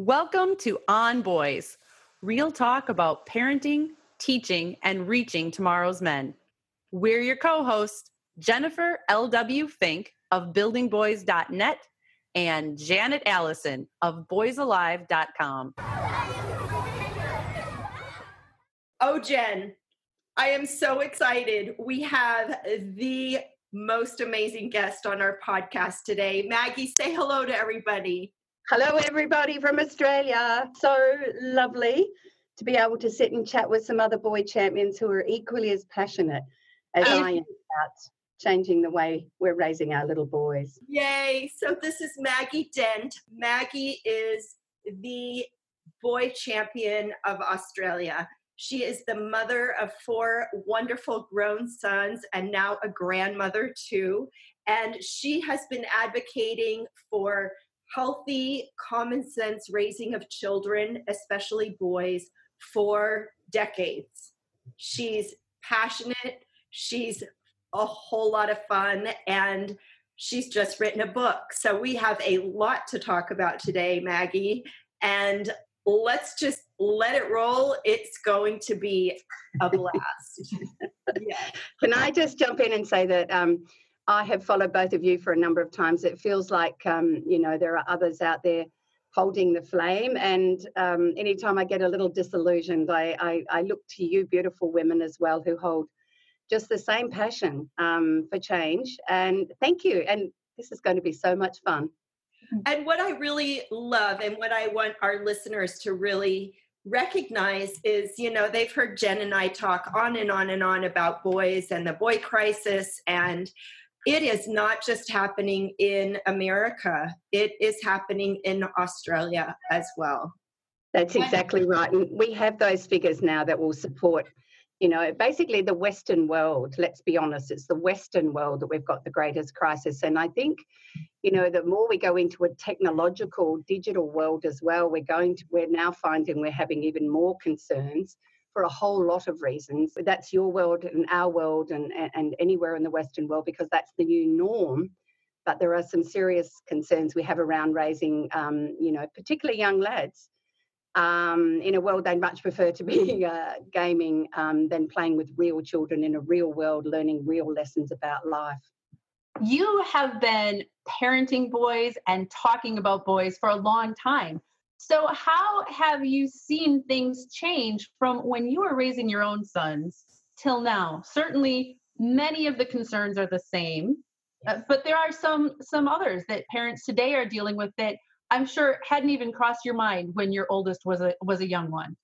Welcome to On Boys, real talk about parenting, teaching, and reaching tomorrow's men. We're your co hosts, Jennifer L.W. Fink of buildingboys.net and Janet Allison of boysalive.com. Oh, Jen, I am so excited. We have the most amazing guest on our podcast today. Maggie, say hello to everybody. Hello, everybody from Australia. So lovely to be able to sit and chat with some other boy champions who are equally as passionate as um, I am about changing the way we're raising our little boys. Yay. So, this is Maggie Dent. Maggie is the boy champion of Australia. She is the mother of four wonderful grown sons and now a grandmother too. And she has been advocating for healthy, common sense raising of children, especially boys, for decades. She's passionate, she's a whole lot of fun, and she's just written a book. So we have a lot to talk about today, Maggie. And let's just let it roll. It's going to be a blast. yeah. Can I just jump in and say that um, I have followed both of you for a number of times. It feels like, um, you know, there are others out there holding the flame. And um, anytime I get a little disillusioned, I, I, I, look to you, beautiful women, as well, who hold just the same passion um, for change. And thank you. And this is going to be so much fun. And what I really love and what I want our listeners to really recognize is you know they've heard jen and i talk on and on and on about boys and the boy crisis and it is not just happening in America, it is happening in Australia as well. That's exactly right. And we have those figures now that will support, you know, basically the Western world. Let's be honest, it's the Western world that we've got the greatest crisis. And I think, you know, the more we go into a technological, digital world as well, we're going to, we're now finding we're having even more concerns for a whole lot of reasons. That's your world and our world and, and anywhere in the Western world because that's the new norm. But there are some serious concerns we have around raising, um, you know, particularly young lads um, in a world they'd much prefer to be uh, gaming um, than playing with real children in a real world, learning real lessons about life. You have been parenting boys and talking about boys for a long time. So, how have you seen things change from when you were raising your own sons till now? Certainly, many of the concerns are the same, uh, but there are some some others that parents today are dealing with that I'm sure hadn't even crossed your mind when your oldest was a was a young one.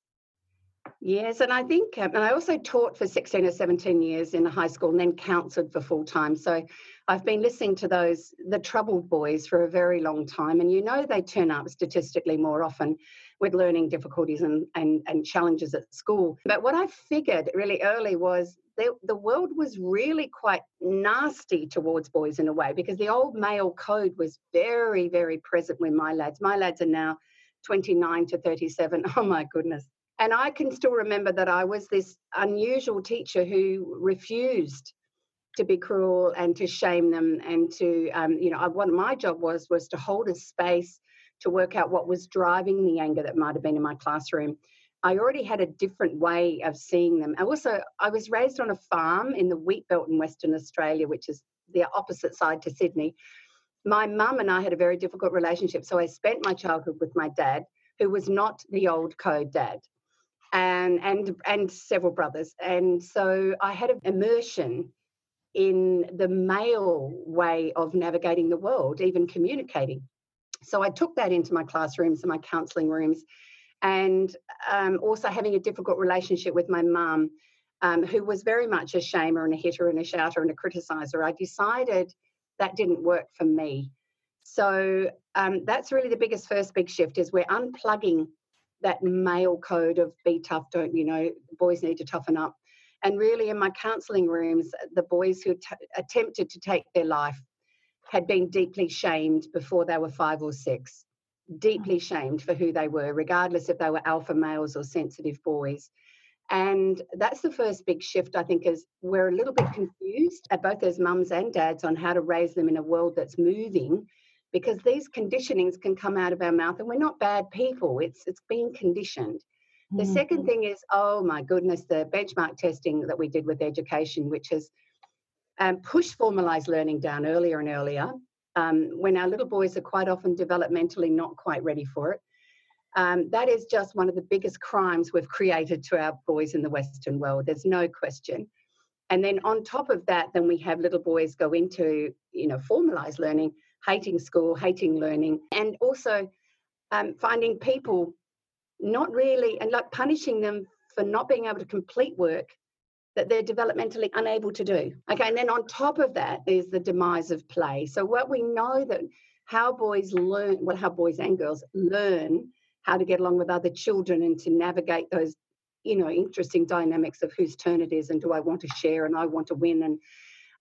Yes, and I think, um, and I also taught for 16 or 17 years in the high school and then counselled for full time. So I've been listening to those, the troubled boys, for a very long time. And you know, they turn up statistically more often with learning difficulties and, and, and challenges at school. But what I figured really early was the, the world was really quite nasty towards boys in a way because the old male code was very, very present with my lads. My lads are now 29 to 37. Oh my goodness and I can still remember that I was this unusual teacher who refused to be cruel and to shame them and to, um, you know, what my job was was to hold a space to work out what was driving the anger that might have been in my classroom. I already had a different way of seeing them. I also, I was raised on a farm in the wheat belt in Western Australia, which is the opposite side to Sydney. My mum and I had a very difficult relationship, so I spent my childhood with my dad, who was not the old code dad and and and several brothers. And so i had an immersion in the male way of navigating the world even communicating. So i took that into my classrooms and my counselling rooms. And um, also having a difficult relationship with my mum um, who was very much a shamer and a hitter and a shouter and a criticizer i decided that didn't work for me. So um, that's really the biggest first big shift is we're unplugging that male code of be tough, don't you know, boys need to toughen up. And really, in my counselling rooms, the boys who t- attempted to take their life had been deeply shamed before they were five or six, deeply mm. shamed for who they were, regardless if they were alpha males or sensitive boys. And that's the first big shift, I think, is we're a little bit confused at both as mums and dads on how to raise them in a world that's moving because these conditionings can come out of our mouth and we're not bad people. It's it's being conditioned. The mm-hmm. second thing is, oh my goodness, the benchmark testing that we did with education, which has um, pushed formalized learning down earlier and earlier, um, when our little boys are quite often developmentally not quite ready for it. Um, that is just one of the biggest crimes we've created to our boys in the Western world. There's no question. And then on top of that, then we have little boys go into, you know, formalized learning, hating school, hating learning, and also um, finding people not really, and like punishing them for not being able to complete work that they're developmentally unable to do. Okay, and then on top of that is the demise of play. So what we know that how boys learn, well, how boys and girls learn how to get along with other children and to navigate those you know interesting dynamics of whose turn it is and do i want to share and i want to win and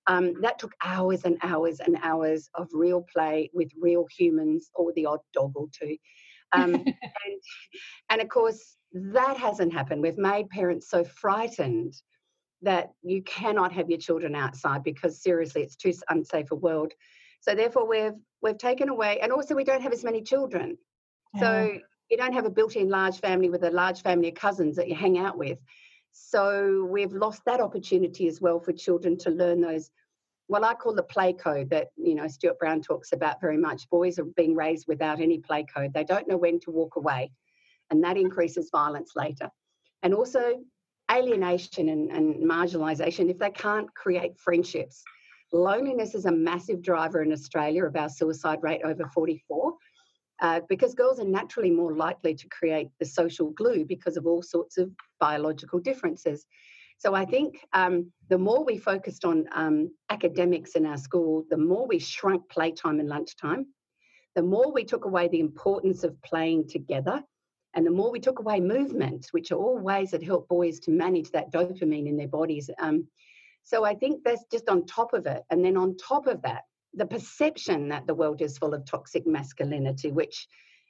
um, that took hours and hours and hours of real play with real humans or the odd dog or two um, and, and of course that hasn't happened we've made parents so frightened that you cannot have your children outside because seriously it's too unsafe a world so therefore we've we've taken away and also we don't have as many children yeah. so you don't have a built-in large family with a large family of cousins that you hang out with. So we've lost that opportunity as well for children to learn those what I call the play code that you know Stuart Brown talks about very much. Boys are being raised without any play code. They don't know when to walk away, and that increases violence later. And also alienation and, and marginalisation if they can't create friendships. Loneliness is a massive driver in Australia of our suicide rate over 44 uh, because girls are naturally more likely to create the social glue because of all sorts of biological differences. So I think um, the more we focused on um, academics in our school, the more we shrunk playtime and lunchtime, the more we took away the importance of playing together, and the more we took away movement, which are all ways that help boys to manage that dopamine in their bodies. Um, so I think that's just on top of it. And then on top of that, the perception that the world is full of toxic masculinity, which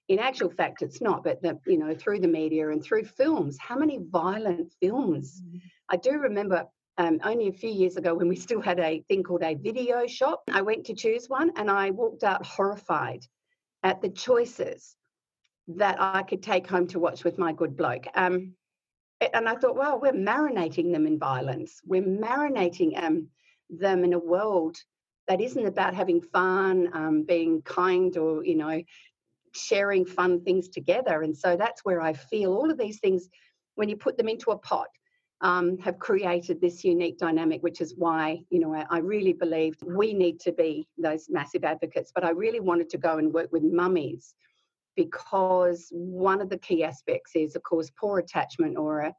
in actual fact it's not, but that, you know, through the media and through films, how many violent films? Mm-hmm. I do remember um, only a few years ago when we still had a thing called a video shop. I went to choose one and I walked out horrified at the choices that I could take home to watch with my good bloke. Um, and I thought, well, we're marinating them in violence. We're marinating um, them in a world that isn't about having fun, um, being kind, or you know, sharing fun things together. And so that's where I feel all of these things, when you put them into a pot, um, have created this unique dynamic, which is why, you know, I, I, really believed we need to be those massive advocates. But I really wanted to go and work with mummies because one of the key aspects is, of course, poor attachment or a,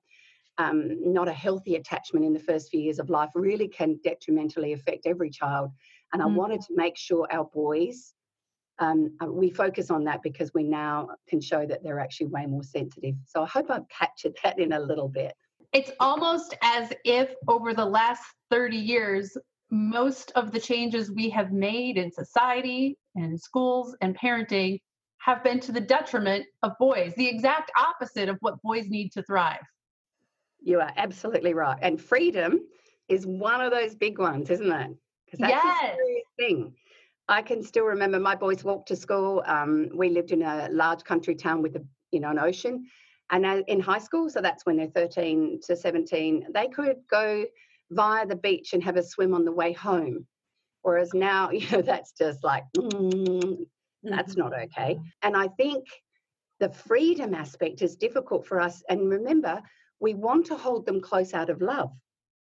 um, not a healthy attachment in the first few years of life really can detrimentally affect every child. And I mm. wanted to make sure our boys, um, uh, we focus on that because we now can show that they're actually way more sensitive. So I hope I've captured that in a little bit. It's almost as if over the last 30 years, most of the changes we have made in society and schools and parenting have been to the detriment of boys, the exact opposite of what boys need to thrive. You are absolutely right. And freedom is one of those big ones, isn't it? Because that's yes. a serious thing. I can still remember my boys walked to school. Um, we lived in a large country town with a you know an ocean, and in high school, so that's when they're 13 to 17, they could go via the beach and have a swim on the way home. Whereas now, you know, that's just like mm, that's mm-hmm. not okay. And I think the freedom aspect is difficult for us. And remember, we want to hold them close out of love.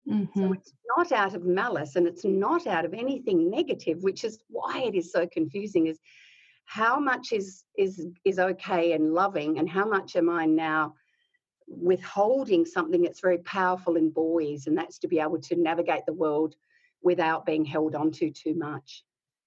Mm-hmm. So it's not out of malice and it's not out of anything negative, which is why it is so confusing is how much is is is okay and loving and how much am I now withholding something that's very powerful in boys and that's to be able to navigate the world without being held onto too much.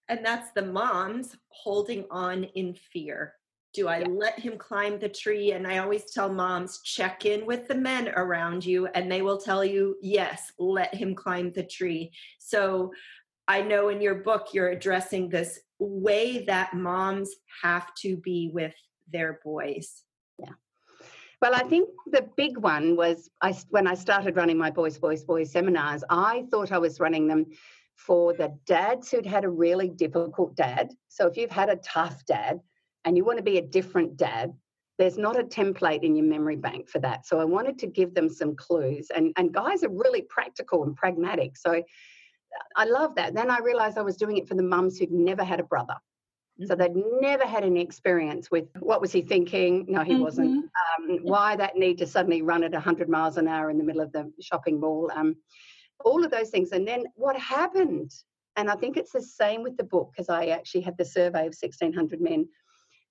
And that's the moms holding on in fear. Do I yeah. let him climb the tree? And I always tell moms, check in with the men around you, and they will tell you, yes, let him climb the tree. So I know in your book you're addressing this way that moms have to be with their boys. Yeah. Well, I think the big one was I, when I started running my Boys, Boys, Boys seminars, I thought I was running them for the dads who'd had a really difficult dad. So if you've had a tough dad and you want to be a different dad, there's not a template in your memory bank for that. So I wanted to give them some clues. And, and guys are really practical and pragmatic. So I love that. Then I realized I was doing it for the mums who'd never had a brother. So mm-hmm. they'd never had any experience with what was he thinking? No, he mm-hmm. wasn't. Um, why that need to suddenly run at 100 miles an hour in the middle of the shopping mall? Um, all of those things. And then what happened? And I think it's the same with the book because I actually had the survey of 1,600 men.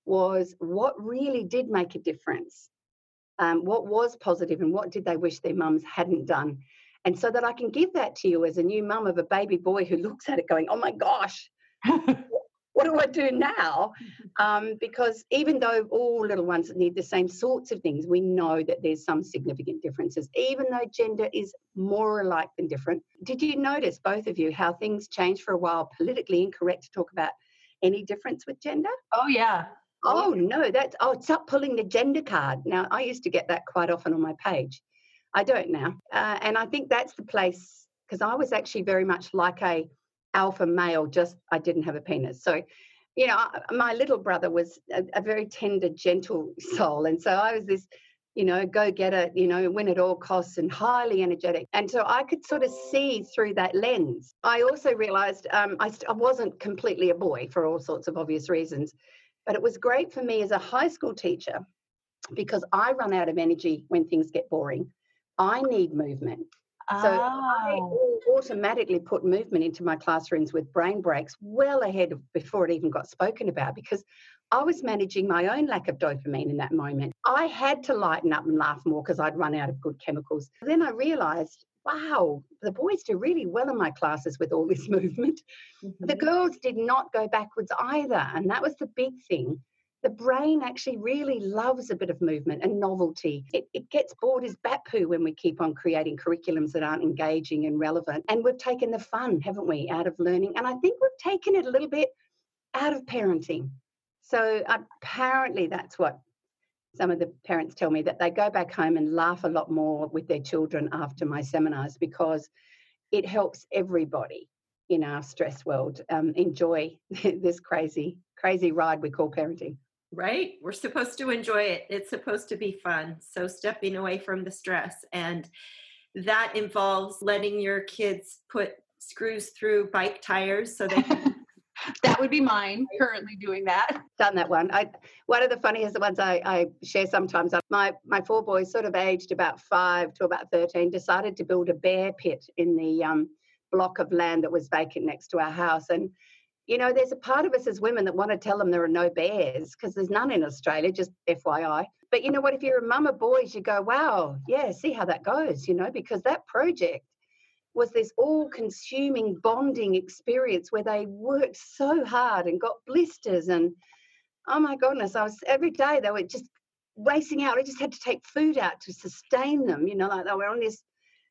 Was what really did make a difference? Um, what was positive and what did they wish their mums hadn't done? And so that I can give that to you as a new mum of a baby boy who looks at it going, oh my gosh, what do I do now? Um, because even though all little ones need the same sorts of things, we know that there's some significant differences, even though gender is more alike than different. Did you notice, both of you, how things changed for a while, politically incorrect to talk about any difference with gender? Oh, yeah. Oh, no, that's, oh, stop pulling the gender card. Now, I used to get that quite often on my page. I don't now. Uh, and I think that's the place, because I was actually very much like a, alpha male, just I didn't have a penis. So, you know, my little brother was a, a very tender, gentle soul. And so I was this, you know, go get it, you know, win at all costs and highly energetic. And so I could sort of see through that lens. I also realized um, I, I wasn't completely a boy for all sorts of obvious reasons, but it was great for me as a high school teacher because I run out of energy when things get boring. I need movement. So I oh. automatically put movement into my classrooms with brain breaks well ahead of before it even got spoken about because I was managing my own lack of dopamine in that moment. I had to lighten up and laugh more because I'd run out of good chemicals. Then I realized, wow, the boys do really well in my classes with all this movement. Mm-hmm. The girls did not go backwards either. And that was the big thing the brain actually really loves a bit of movement and novelty. It, it gets bored as bat poo when we keep on creating curriculums that aren't engaging and relevant. And we've taken the fun, haven't we, out of learning? And I think we've taken it a little bit out of parenting. So apparently, that's what some of the parents tell me that they go back home and laugh a lot more with their children after my seminars because it helps everybody in our stress world um, enjoy this crazy, crazy ride we call parenting right? We're supposed to enjoy it. It's supposed to be fun. So stepping away from the stress and that involves letting your kids put screws through bike tires so they can that would be mine currently doing that done that one i one of the funniest ones i, I share sometimes my my four boys sort of aged about five to about 13 decided to build a bear pit in the um, block of land that was vacant next to our house and you know, there's a part of us as women that want to tell them there are no bears because there's none in Australia, just FYI. But you know what? If you're a mum of boys, you go, wow, yeah, see how that goes, you know, because that project was this all consuming bonding experience where they worked so hard and got blisters. And oh my goodness, I was every day they were just racing out. I just had to take food out to sustain them, you know, like they were on this.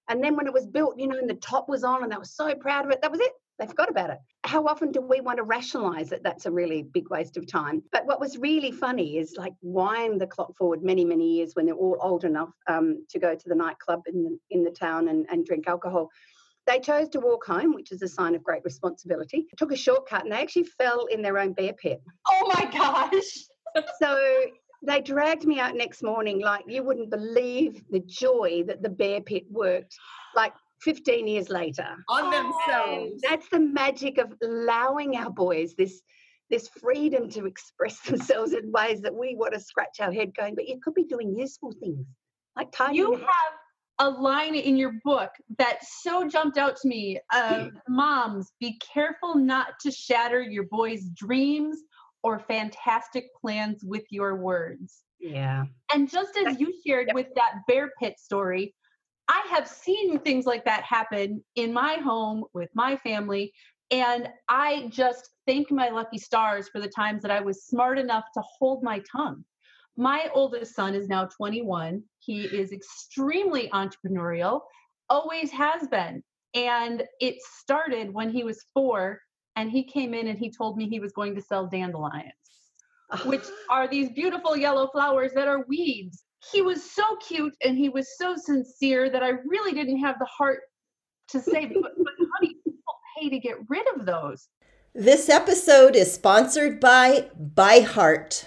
And then when it was built, you know, and the top was on and they were so proud of it, that was it they forgot about it. How often do we want to rationalize it? That's a really big waste of time. But what was really funny is like wind the clock forward many, many years when they're all old enough um, to go to the nightclub in the, in the town and, and drink alcohol. They chose to walk home, which is a sign of great responsibility. Took a shortcut and they actually fell in their own bear pit. Oh my gosh. so they dragged me out next morning like you wouldn't believe the joy that the bear pit worked. Like 15 years later. On themselves. That's the magic of allowing our boys this this freedom to express themselves in ways that we want to scratch our head going, but you could be doing useful things. Like tying You have a line in your book that so jumped out to me of hmm. moms, be careful not to shatter your boys' dreams or fantastic plans with your words. Yeah. And just as you shared with that bear pit story, I have seen things like that happen in my home with my family. And I just thank my lucky stars for the times that I was smart enough to hold my tongue. My oldest son is now 21. He is extremely entrepreneurial, always has been. And it started when he was four, and he came in and he told me he was going to sell dandelions, which are these beautiful yellow flowers that are weeds. He was so cute and he was so sincere that I really didn't have the heart to say, but, but honey, people pay to get rid of those. This episode is sponsored by ByHeart.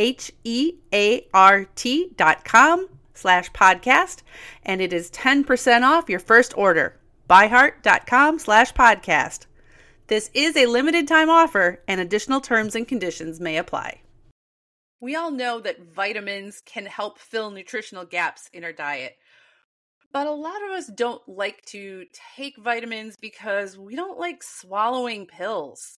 H E A R T dot com slash podcast, and it is 10% off your first order. Byheart.com slash podcast. This is a limited time offer, and additional terms and conditions may apply. We all know that vitamins can help fill nutritional gaps in our diet. But a lot of us don't like to take vitamins because we don't like swallowing pills.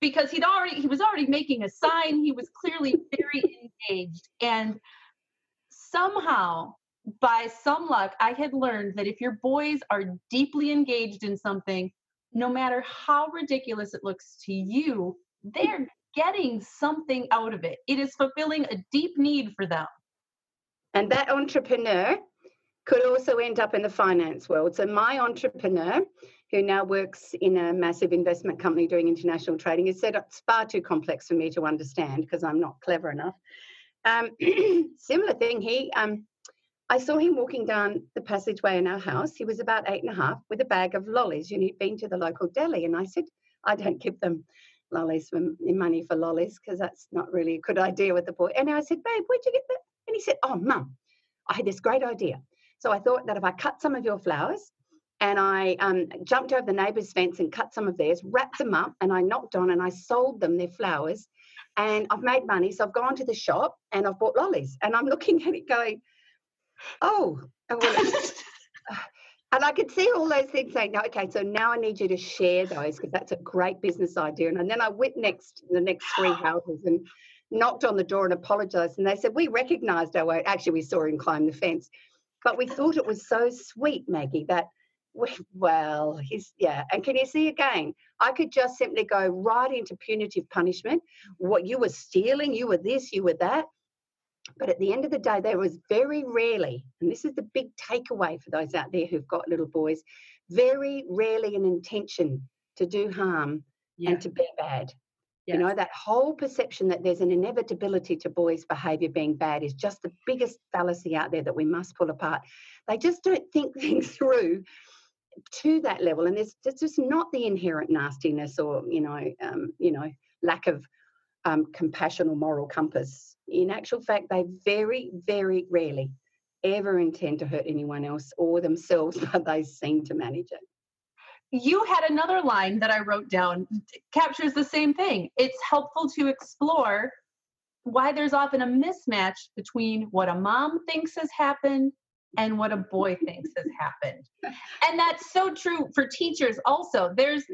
because he'd already he was already making a sign. He was clearly very engaged. And somehow, by some luck, I had learned that if your boys are deeply engaged in something, no matter how ridiculous it looks to you, they're getting something out of it. It is fulfilling a deep need for them. And that entrepreneur could also end up in the finance world. So, my entrepreneur who now works in a massive investment company doing international trading, has said it's far too complex for me to understand because I'm not clever enough. Um, similar thing, he, um, I saw him walking down the passageway in our house. He was about eight and a half with a bag of lollies, and he'd been to the local deli. And I said, I don't give them lollies for money for lollies because that's not really a good idea with the boy. And I said, Babe, where'd you get that? And he said, Oh, mum, I had this great idea. So I thought that if I cut some of your flowers and I um, jumped over the neighbour's fence and cut some of theirs, wrapped them up, and I knocked on and I sold them their flowers. And I've made money. So I've gone to the shop and I've bought lollies. And I'm looking at it going, oh. And, I could see all those things saying, no, okay, so now I need you to share those because that's a great business idea. And then I went next the next three houses and knocked on the door and apologized. And they said, we recognized our way. Actually, we saw him climb the fence. But we thought it was so sweet, Maggie, that well, he's yeah. And can you see again? I could just simply go right into punitive punishment. What you were stealing, you were this, you were that. But at the end of the day, there was very rarely, and this is the big takeaway for those out there who've got little boys, very rarely an intention to do harm Yeah. and to be bad. Yes. You know, that whole perception that there's an inevitability to boys' behavior being bad is just the biggest fallacy out there that we must pull apart. They just don't think things through to that level, and there's, there's just not the inherent nastiness or you know, um, you know, lack of um, compassion or moral compass. In actual fact, they very, very rarely ever intend to hurt anyone else or themselves, but they seem to manage it. you had another line that I wrote down captures the same thing. It's helpful to explore why there's often a mismatch between what a mom thinks has happened and what a boy thinks has happened. And that's so true for teachers also. There's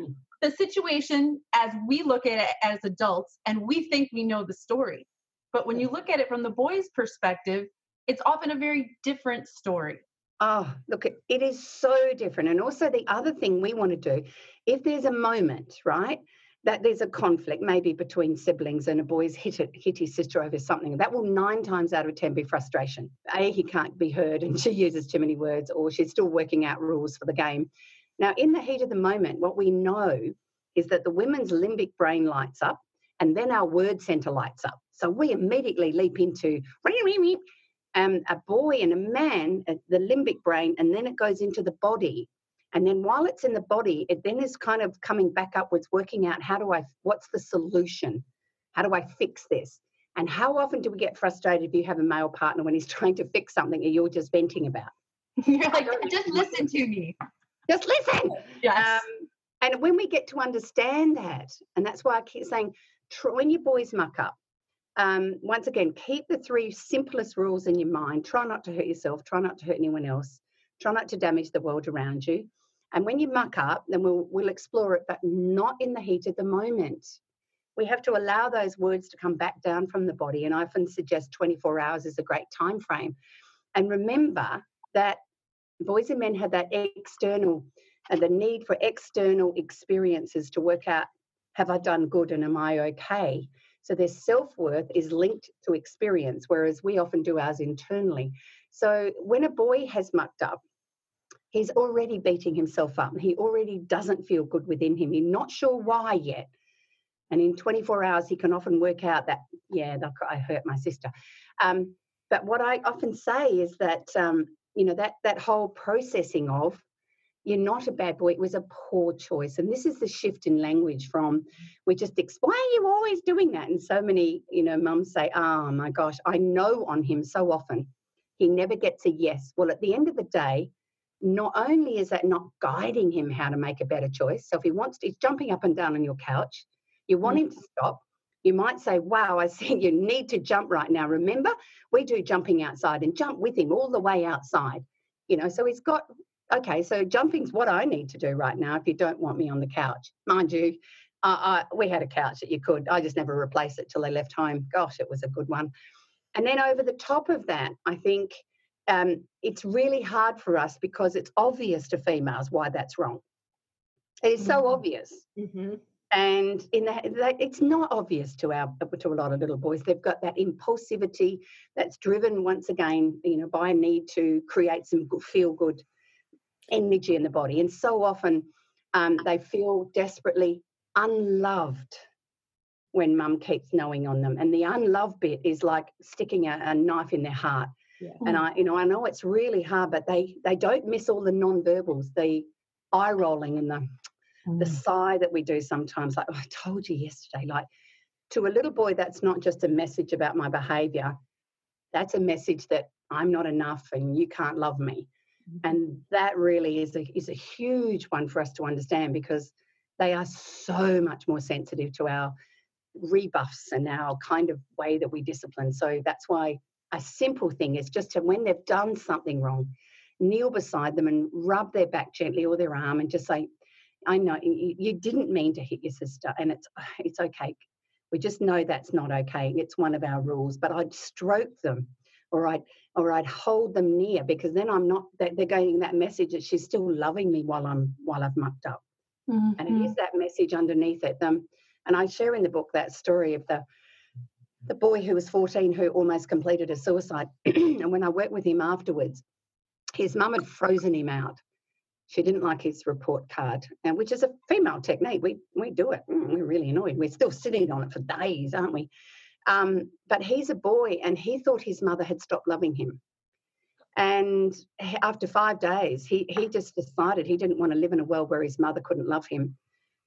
the situation as we look at it as adults and we think we know the story. But when you look at it from the boy's perspective, it's often a very different story. Oh, look, it is so different. And also, the other thing we want to do, if there's a moment, right, that there's a conflict, maybe between siblings and a boy's hit, it, hit his sister over something, that will nine times out of 10 be frustration. A, he can't be heard and she uses too many words, or she's still working out rules for the game. Now, in the heat of the moment, what we know is that the women's limbic brain lights up and then our word center lights up. So we immediately leap into um, a boy and a man, uh, the limbic brain, and then it goes into the body. And then while it's in the body, it then is kind of coming back upwards, working out how do I, what's the solution? How do I fix this? And how often do we get frustrated if you have a male partner when he's trying to fix something and you're just venting about? You're like, just listen to me. Just listen. Yes. Um, and when we get to understand that, and that's why I keep saying, when your boys muck up, um, once again, keep the three simplest rules in your mind. Try not to hurt yourself. Try not to hurt anyone else. Try not to damage the world around you. And when you muck up, then we'll we'll explore it, but not in the heat of the moment. We have to allow those words to come back down from the body. And I often suggest 24 hours is a great time frame. And remember that boys and men have that external and the need for external experiences to work out have I done good and am I okay? So their self worth is linked to experience, whereas we often do ours internally. So when a boy has mucked up, he's already beating himself up. He already doesn't feel good within him. He's not sure why yet. And in 24 hours, he can often work out that, yeah, I hurt my sister. Um, but what I often say is that, um, you know, that, that whole processing of, you're not a bad boy, it was a poor choice. And this is the shift in language from, we just, explain, why are you always doing that? And so many, you know, mums say, oh my gosh, I know on him so often. He never gets a yes. Well, at the end of the day, not only is that not guiding him how to make a better choice. So if he wants to, he's jumping up and down on your couch, you want him to stop. You might say, Wow, I see you need to jump right now. Remember, we do jumping outside and jump with him all the way outside. You know, so he's got, okay, so jumping's what I need to do right now if you don't want me on the couch. Mind you, uh, I, we had a couch that you could, I just never replaced it till they left home. Gosh, it was a good one. And then over the top of that, I think um, it's really hard for us because it's obvious to females why that's wrong. It is so Mhm. obvious Mhm. and in that it's not obvious to our to a lot of little boys they've got that impulsivity that's driven once again you know by a need to create some feel good energy in the body and so often um, they feel desperately unloved when mum keeps knowing on them and the unloved bit is like sticking a, a knife in their heart Yeah. and i you know i know it's really hard but they they don't miss all the non-verbals the eye rolling and the the mm. sigh that we do sometimes like oh, i told you yesterday like to a little boy that's not just a message about my behavior that's a message that i'm not enough and you can't love me. Mm-hmm. And that really is a is a huge one for us to understand because they are so much more sensitive to our rebuffs and our kind of way that we discipline. So that's why a simple thing is just to when they've done something wrong kneel beside them and rub their back gently or their arm and just say I know you, didn't mean to hit your sister, and it's it's okay. We just know that's not okay. It's one of our rules. But I'd stroke them, or I'd or I'd hold them near because then I'm not. That they're getting that message that she's still loving me while I'm while I've mucked up, and Mm-hmm. it is that message underneath it. Um, and I share in the book that story of the the boy who was 14 who almost completed a suicide, and when I worked with him afterwards, his mum had frozen him out She didn't like his report card, and which is a female technique. We we do it. Mm, we're really annoyed. We're still sitting on it for days, aren't we? Um, but he's a boy, and he thought his mother had stopped loving him. And after five days, he he just decided he didn't want to live in a world where his mother couldn't love him.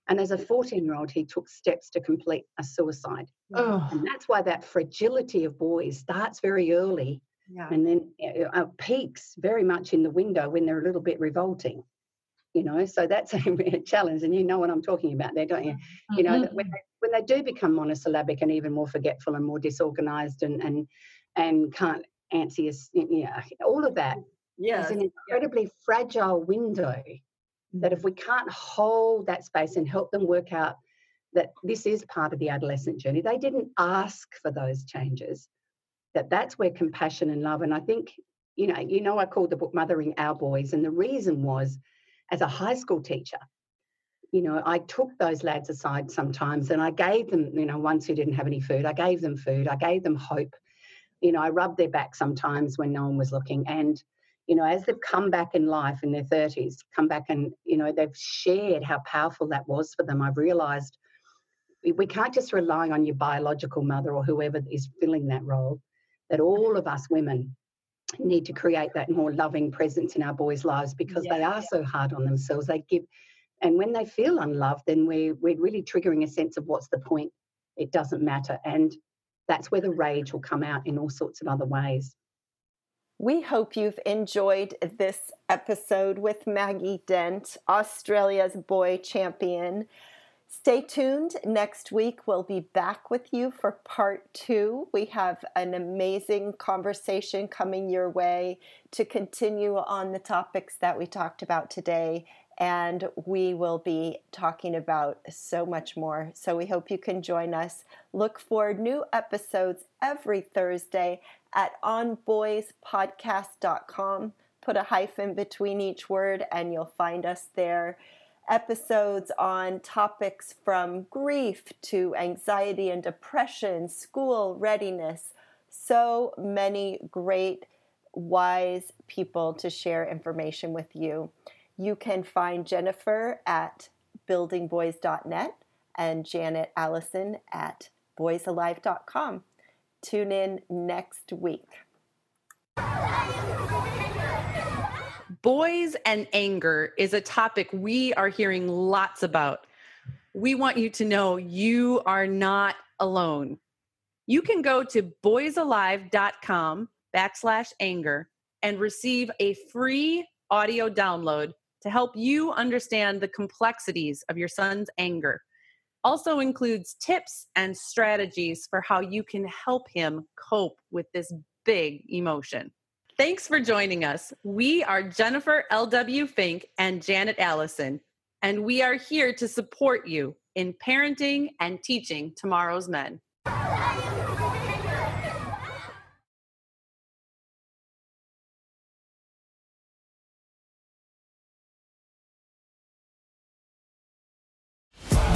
And as a 14 year old, he took steps to complete a suicide. Oh. And that's why that fragility of boys starts very early Yeah. and then uh, peaks very much in the window when they're a little bit revolting. You know, so that's a challenge, and you know what I'm talking about there, don't you? You know, that when they, when they do become monosyllabic and even more forgetful and more disorganized and and and can't answer, your s- you know, all of that Yeah. is an incredibly fragile window that if mm-hmm. we can't hold that space and help them work out that this is part of the adolescent journey they didn't ask for those changes that that's where compassion and love and i think you know you know i called the book mothering our boys and the reason was as a high school teacher you know i took those lads aside sometimes and i gave them you know ones who didn't have any food i gave them food i gave them hope. You know i rubbed their back sometimes when no one was looking and you know, as they've come back in life in their 30s, come back and, you know, they've shared how powerful that was for them, I've realized we- can't just rely on your biological mother or whoever is filling that role, that all of us women need to create that more loving presence in our boys' lives because they are so hard on themselves. They give, and when they feel unloved, then we're, we're really triggering a sense of what's the point? It doesn't matter. And that's where the rage will come out in all sorts of other ways. We hope you've enjoyed this episode with Maggie Dent, Australia's boy champion. Stay tuned. Next week, we'll be back with you for part two. We have an amazing conversation coming your way to continue on the topics that we talked about today. And we will be talking about so much more. So we hope you can join us. Look for new episodes every Thursday at onboyspodcast.com. Put a hyphen between each word and you'll find us there. Episodes on topics from grief to anxiety and depression, school readiness. So many great, wise people to share information with you. You can find Jennifer at buildingboys.net and Janet Allison at boysalive.com. Tune in next week. Boys and anger is a topic we are hearing lots about. We want you to know you are not alone. You can go to boysalive.com backslash anger and receive a free audio download to help you understand the complexities of your son's anger. Also includes tips and strategies for how you can help him cope with this big emotion. Thanks for joining us. We are Jennifer L.W. Fink and Janet Allison, and we are here to support you in parenting and teaching tomorrow's men.